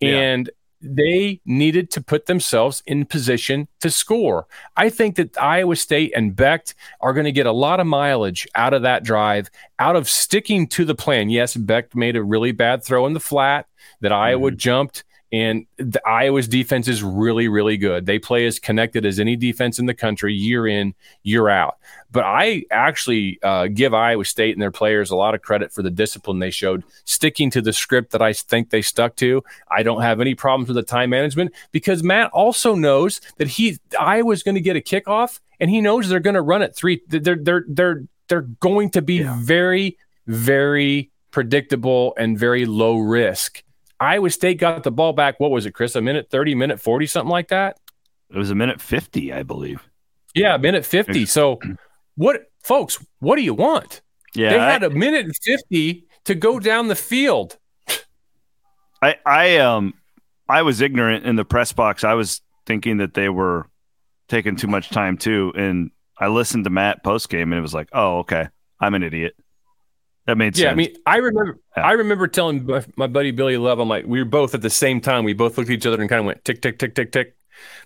Yeah. And they needed to put themselves in position to score. I think that Iowa State and Becht are going to get a lot of mileage out of that drive, out of sticking to the plan. Yes, Becht made a really bad throw in the flat that Iowa mm-hmm. jumped. And the Iowa's defense is really, really good. They play as connected as any defense in the country, year in, year out. But I actually uh, give Iowa State and their players a lot of credit for the discipline they showed, sticking to the script that I think they stuck to. I don't have any problems with the time management because Matt also knows that he Iowa's going to get a kickoff, and he knows they're going to run it three. They're they're they're they're going to be yeah. very, very predictable and very low risk. Iowa State got the ball back. What was it, Chris? A minute 30, minute 40, something like that? It was a minute 50, I believe. Yeah, a minute 50. So, what, folks, what do you want? Yeah. They had I, a minute 50 to go down the field. I, I, um, I was ignorant in the press box. I was thinking that they were taking too much time too. And I listened to Matt post game and it was like, oh, okay, I'm an idiot. That made yeah. I mean, I remember, yeah. I remember telling my buddy Billy Love, I'm like, we were both at the same time. We both looked at each other and kind of went tick, tick, tick, tick, tick.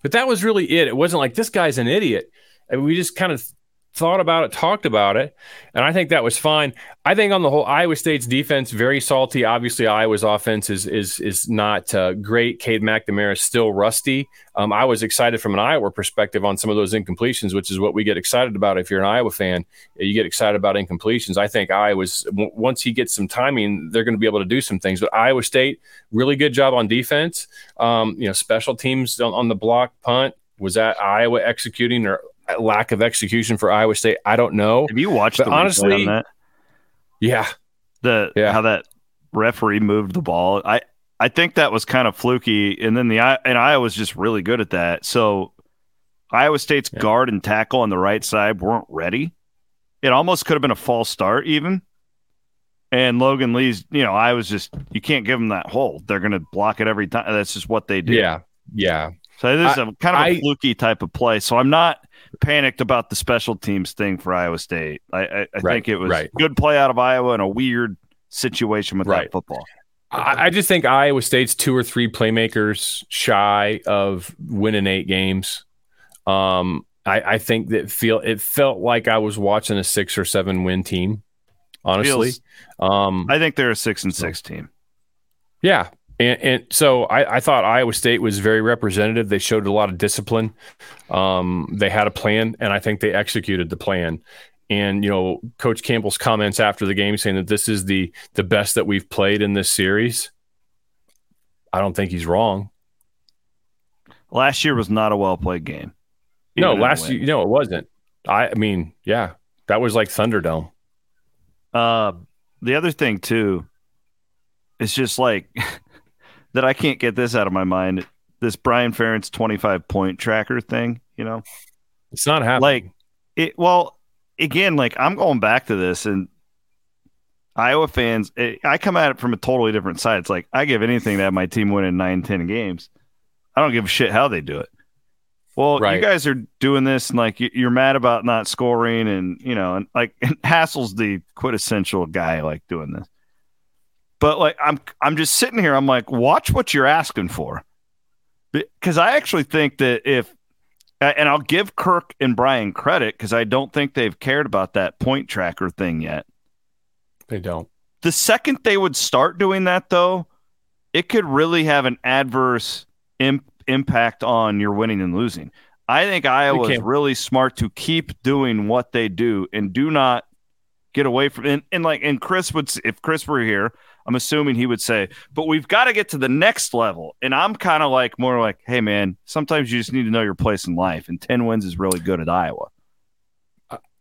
But that was really it. It wasn't like this guy's an idiot. And we just kind of thought about it, talked about it, and I think that was fine. I think on the whole, Iowa State's defense very salty. Obviously, Iowa's offense is is is not uh, great. Cade McNamara is still rusty. Um, I was excited from an Iowa perspective on some of those incompletions, which is what we get excited about. If you're an Iowa fan, you get excited about incompletions. I think Iowa's w- once he gets some timing, they're going to be able to do some things. But Iowa State, really good job on defense. Um, you know, special teams on, on the block punt was that Iowa executing or lack of execution for Iowa State. I don't know. Have you watched but the honestly on that? Yeah. The yeah. how that referee moved the ball. I I think that was kind of fluky, and then the and Iowa was just really good at that. So Iowa State's yeah. guard and tackle on the right side weren't ready. It almost could have been a false start, even. And Logan Lee's, you know, I was just you can't give them that hole. They're going to block it every time. That's just what they do. Yeah, yeah. So this is a kind of a I, fluky type of play. So I'm not panicked about the special teams thing for Iowa State. I, I, I right, think it was right. good play out of Iowa in a weird situation with right. that football. I, I just think Iowa State's two or three playmakers shy of winning eight games. Um, I, I think that feel it felt like I was watching a six or seven win team. Honestly, Feels, um, I think they're a six and six team. Yeah, and, and so I, I, thought Iowa State was very representative. They showed a lot of discipline. Um, they had a plan, and I think they executed the plan. And you know, Coach Campbell's comments after the game saying that this is the the best that we've played in this series. I don't think he's wrong. Last year was not a well played game. No, last year, no, it wasn't. I, I mean, yeah, that was like Thunderdome. Uh, the other thing too it's just like [LAUGHS] that. I can't get this out of my mind. This Brian Ferentz twenty five point tracker thing. You know, it's not happening. Like it. Well, again, like I'm going back to this and Iowa fans. It, I come at it from a totally different side. It's like I give anything to have my team win in nine, ten games. I don't give a shit how they do it. Well, right. you guys are doing this and like you're mad about not scoring, and you know, and like and [LAUGHS] Hassel's the quintessential guy like doing this. But like I'm I'm just sitting here, I'm like, watch what you're asking for. Because I actually think that if and I'll give Kirk and Brian credit because I don't think they've cared about that point tracker thing yet. They don't. The second they would start doing that, though, it could really have an adverse imp- impact on your winning and losing. I think Iowa is really smart to keep doing what they do and do not get away from and, and like and Chris would if Chris were here, I'm assuming he would say, but we've got to get to the next level. And I'm kind of like more like, hey man, sometimes you just need to know your place in life, and 10 wins is really good at Iowa.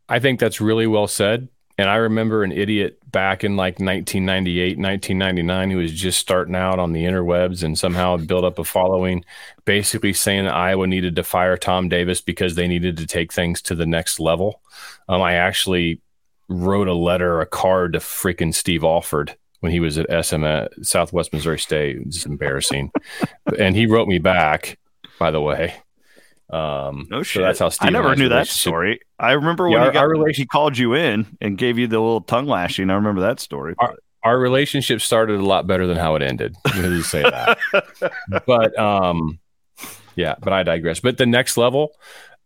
I think that's really well said. And I remember an idiot back in like 1998, 1999 who was just starting out on the interwebs and somehow built up a following, basically saying that Iowa needed to fire Tom Davis because they needed to take things to the next level. Um, I actually wrote a letter, a card to freaking Steve Alford when he was at SM Southwest Missouri State. It's embarrassing. and he wrote me back, by the way. Um, no shit. So that's how Steve. I never knew that story. I remember when yeah, our, got, our he called you in and gave you the little tongue lashing. I remember that story. Our, our relationship started a lot better than how it ended. You say that, [LAUGHS] but um, yeah. But I digress. But the next level,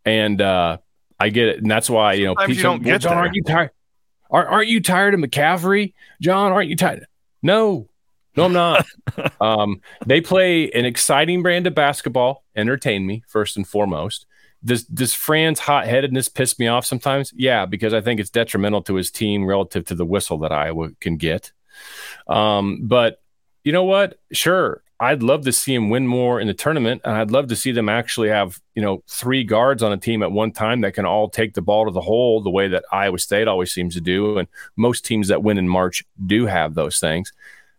and uh, I get it, and that's why you know, Sometimes you don't get Jon, there. aren't you tired? Aren't, aren't you tired of McCaffery, Jon? Aren't you tired? No, no, I'm not. [LAUGHS] um, they play an exciting brand of basketball, entertain me first and foremost. Does does Fran's hot headedness piss me off sometimes? Yeah, because I think it's detrimental to his team relative to the whistle that Iowa can get. Um, but you know what? Sure, I'd love to see him win more in the tournament, and I'd love to see them actually have you know three guards on a team at one time that can all take the ball to the hole the way that Iowa State always seems to do, and most teams that win in March do have those things.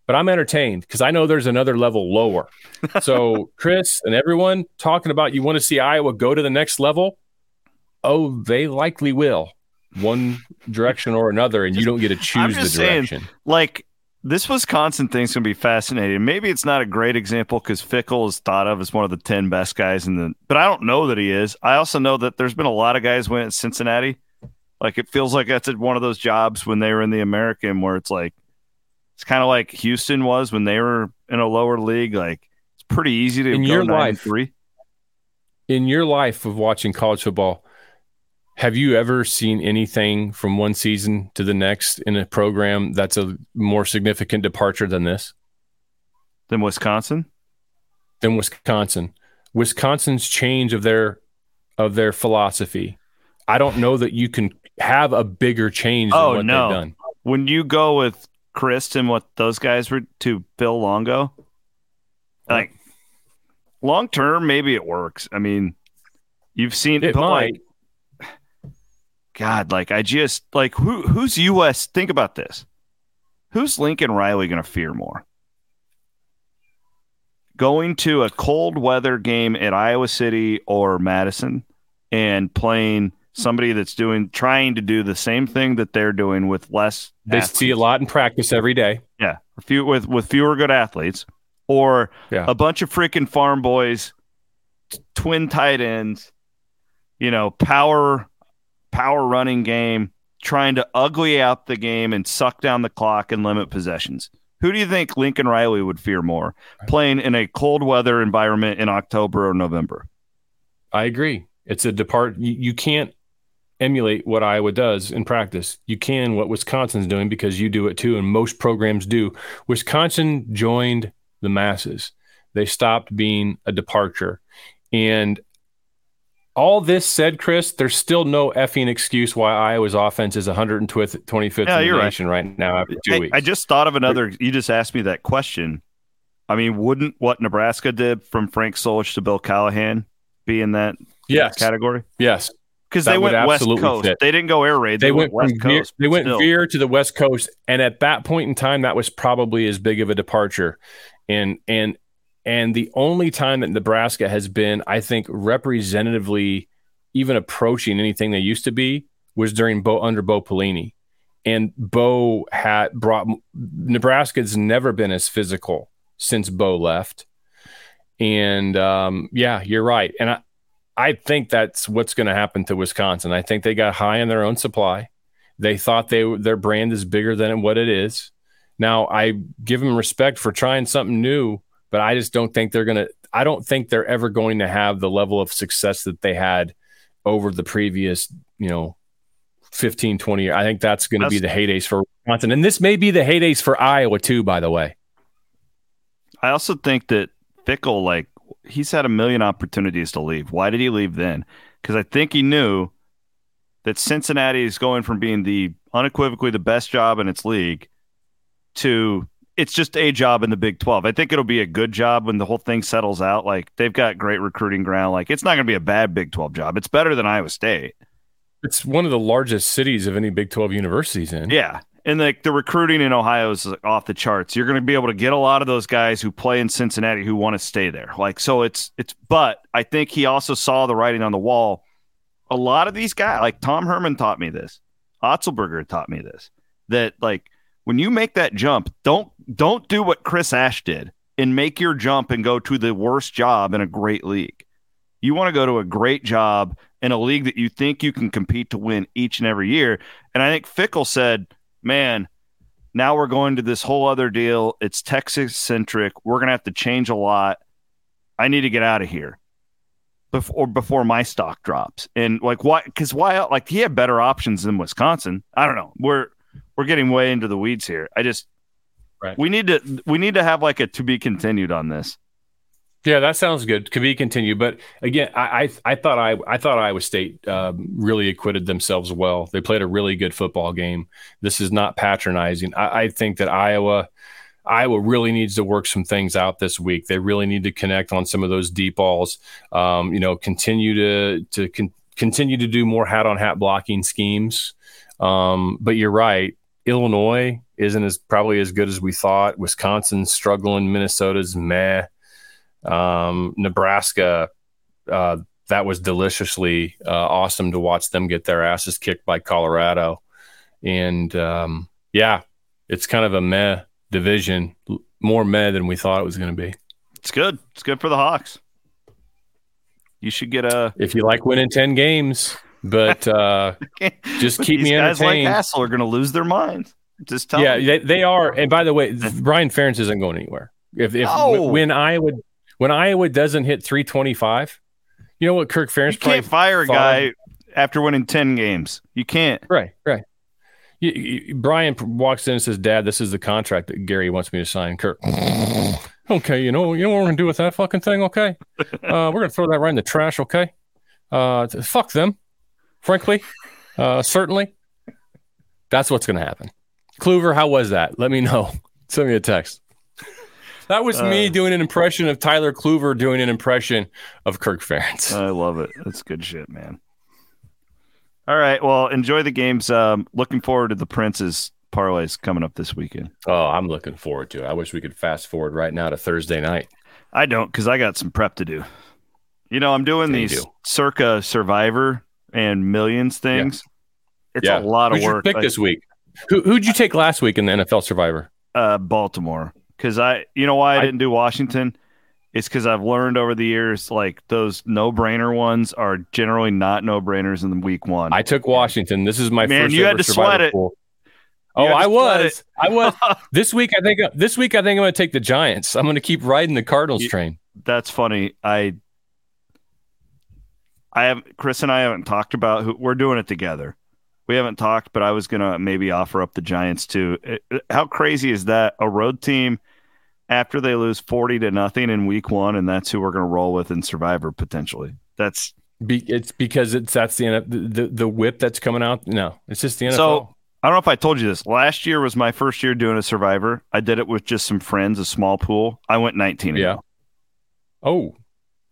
But I'm entertained because I know there's another level lower. [LAUGHS] So Chris and everyone talking about you want to see Iowa go to the next level. Oh, they likely will, one direction or another, and you don't get to choose the direction. Saying, like this Wisconsin thing's going to be fascinating. Maybe it's not a great example because Fickell is thought of as one of the 10 best guys in the, but I don't know that he is. I also know that there's been a lot of guys win at Cincinnati. Like it feels like that's one of those jobs when they were in the American where it's like, it's kind of like Houston was when they were in a lower league. Like it's pretty easy to in your life, three. In your life of watching college football, have you ever seen anything from one season to the next in a program that's a more significant departure than this? Than Wisconsin? Than Wisconsin. Wisconsin's change of their of their philosophy. I don't know that you can have a bigger change than oh, what no. they've done. When you go with Chryst and what those guys were to Phil Longo, uh, like long term, maybe it works. I mean, you've seen it might. Like, God, like I just like who who's US think about this. Who's Lincoln Riley gonna fear more? going to a cold weather game at Iowa City or Madison and playing somebody that's doing trying to do the same thing that they're doing with less they athletes. see a lot in practice every day yeah few, with with fewer good athletes or Yeah. a bunch of freaking farm boys twin tight ends you know power power running game trying to ugly out the game and suck down the clock and limit possessions who do you think Lincoln Riley would fear more playing in a cold weather environment in October or November I agree. It's a depart. You, can't emulate what Iowa does in practice. You can what Wisconsin's doing because you do it too, and most programs do. Wisconsin joined the masses. They stopped being a departure, and all this said, Chris, there's still no effing excuse why Iowa's offense is 125th Yeah, in the right. nation right now after two Hey, weeks. I just thought of another. You just asked me that question. I mean, wouldn't what Nebraska did from Frank Solich to Bill Callahan be in that yes, category? yes. Because they went West Coast. fit. They didn't go air raid. they, went, West from veer, Coast. they went still. veer to the west coast and at that point in time that was probably as big of a departure and and and the only time that nebraska has been i think representatively even approaching anything they used to be was during bo under bo pelini and bo had brought nebraska's never been as physical since bo left and um, yeah you're right and i I think that's what's going to happen to Wisconsin. I think they got high on their own supply. They thought they their brand is bigger than what it is. Now I give them respect for trying something new, but I just don't think they're going to. I don't think they're ever going to have the level of success that they had over the previous, you know, 15, 20 years. I think that's going to be the heydays for Wisconsin, and this may be the heydays for Iowa too. By the way, I also think that Fickell, like, he's had a million opportunities to leave. Why did he leave then? Because I think he knew that Cincinnati is going from being the unequivocally the best job in its league to it's just a job in the Big 12. I think it'll be a good job when the whole thing settles out. Like, they've got great recruiting ground. Like, it's not going to be a bad Big 12 job. It's better than Iowa State. it's one of the largest cities of any Big Twelve universities in. Yeah. And like the recruiting in Ohio is off the charts. You're going to be able to get a lot of those guys who play in Cincinnati who want to stay there. Like so it's it's but I think he also saw the writing on the wall. A lot of these guys, like Tom Herman taught me this. Otzelberger taught me this. That like when you make that jump, don't don't do what Chris Ash did and make your jump and go to the worst job in a great league. You want to go to a great job in a league that you think you can compete to win each and every year. And I think Fickell said, man, now we're going to this whole other deal. It's Texas centric. We're going to have to change a lot. I need to get out of here before before my stock drops. And like why cuz why like he had better options than Wisconsin. I don't know. We're we're getting way into the weeds here. I just Right. we need to we need to have like a to be continued on this. Yeah, that sounds good. Could be continued, but again, I I, I thought I I thought Iowa State um, really acquitted themselves well. They played a really good football game. This is not patronizing. I, I think that Iowa Iowa really needs to work some things out this week. They really need to connect on some of those deep balls. Um, you know, continue to to con- continue to do more hat on hat blocking schemes. Um, but you're right. Illinois isn't as probably as good as we thought. Wisconsin's struggling. Minnesota's meh. Um, Nebraska, uh, that was deliciously uh, awesome to watch them get their asses kicked by Colorado. And um, yeah, it's kind of a meh division, more meh than we thought it was going to be. It's good. It's good for the Hawks. You should get a If you like winning 10 games, but uh, [LAUGHS] Just keep these me guys like entertained. Hassel are going to lose their minds. Just tell yeah, they, they are. And by the way, [LAUGHS] Brian Ferentz isn't going anywhere. If, if No. when Iowa when Iowa doesn't hit 325, you know what Kirk Ferentz you can't fire a guy after winning 10 games. You can't. Right, right. You, you- Brian walks in and says, "Dad, this is the contract that Gary wants me to sign." Kirk, [LAUGHS] okay, you know, you know what we're gonna do with that fucking thing. Okay, uh, we're gonna throw that right in the trash. Okay, uh, fuck them. Frankly, uh, certainly, that's what's gonna happen. Kluver, how was that? Let me know. [LAUGHS] Send me a text. That was me Uh, doing an impression of Tyler Kluver doing an impression of Kirk Ferentz. I love it. That's good shit, man. All right. Well, enjoy the games. Um, looking forward to the Prince's parlays coming up this weekend. oh, I'm looking forward to it. I wish we could fast forward right now to Thursday night. I don't because I got some prep to do. You know, I'm doing Yeah, these do. circa Survivor and Millions things. It's Yeah. a lot of your work. pick Like, this week? Who who'd you take last week in the NFL Survivor? uh, Baltimore because I, you know, why I, I- didn't do Washington. It's because I've learned over the years, like those no-brainer ones are generally not no-brainers in the week one. I took Washington. This is my Man, first you had to sweat it. pool. Oh, I was. I was. [LAUGHS] This week, I think. This week, I think I'm going to take the Giants. I'm going to keep riding the Cardinals train. That's funny. I, I have Chris and I haven't talked about who we're doing it together. We haven't talked, but I was gonna maybe offer up the Giants too. It- it- how crazy is that? A road team after they lose forty to nothing in week one, and that's who we're gonna roll with in Survivor potentially. That's Be, it's because it's that's the, the the whip that's coming out. No, it's just the NFL. So I don't know if I told you this. Last year was my first year doing a Survivor. I did it with just some friends, a small pool. I went 19. Yeah. oh. oh,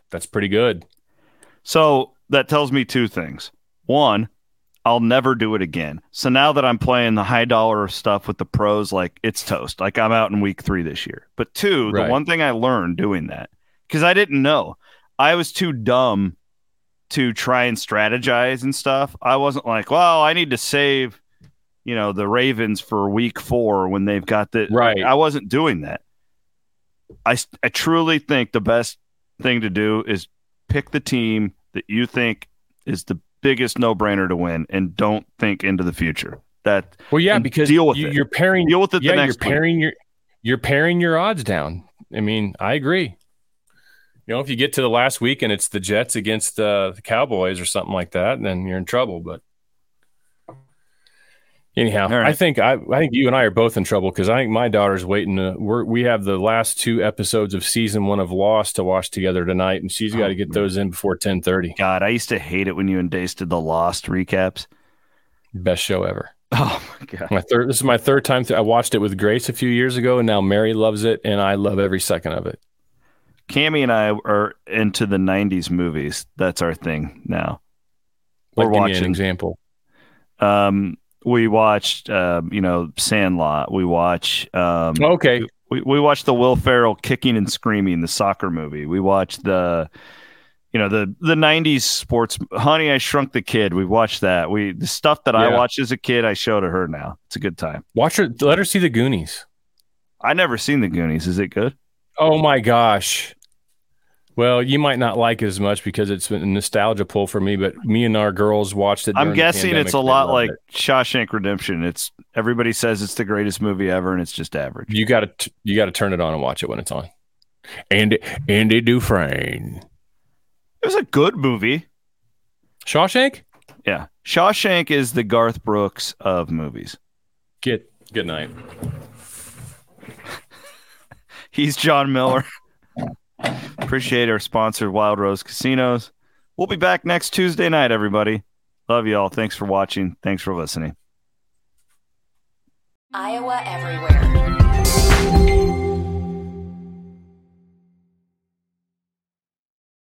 that's pretty good. So that tells me two things. One, I'll never do it again. So now that I'm playing the high dollar stuff with the pros, like it's toast. Like I'm out in week three this year. But two, Right. the one thing I learned doing that, because I didn't know, I was too dumb to try and strategize and stuff. I wasn't like, well, I need to save, you know, the Ravens for week four when they've got the Right. I wasn't doing that. I, I truly think the best thing to do is pick the team that you think is the biggest no brainer to win and don't think into the future. That Well, yeah, because deal with you, it. you're pairing. deal with it yeah, you're week. pairing your you're pairing your odds down. I mean, I agree. You know, if you get to the last week and it's the Jets against uh, the Cowboys or something like that, then you're in trouble. But anyhow, right. I think I, I think you and I are both in trouble because I think my daughter's waiting. To, we're, we have the last two episodes of season one of Lost to watch together tonight, and she's got to Oh, get those in before ten thirty. God, I used to hate it when you and Dace did the Lost recaps. Best show ever. [LAUGHS] Oh my god. My third. This is my third time. Th- I watched it with Grace a few years ago, and now Mary loves it, and I love every second of it. Cammy and I are into the '90s movies. That's our thing now. Like, We're give me an watching. example. Um, we watched, uh, you know, Sandlot. We watch. Um, Okay, we, we watched the Will Ferrell kicking and screaming, the soccer movie. We watched the, you know, the the '90s sports. Honey, I Shrunk the Kid. We watched that. We the stuff that I Yeah. watched as a kid. I show to her now. It's a good time. watch her. Let her see the Goonies. I never seen the Goonies. Is it good? Oh my gosh. Well, you might not like it as much because it's been a nostalgia pull for me, but me and our girls watched it. I'm guessing it's a lot like it. Shawshank Redemption. It's everybody says it's the greatest movie ever, and it's just average. you got to you got to turn it on and watch it when it's on. Andy Andy Dufresne, It was a good movie. Shawshank. Yeah, Shawshank is the Garth Brooks of movies. Get good night. [LAUGHS] He's Jon Miller. [LAUGHS] Appreciate our sponsor, Wild Rose Casinos. We'll be back next Tuesday night, everybody. Love you all. Thanks for watching. Thanks for listening. Iowa Everywhere.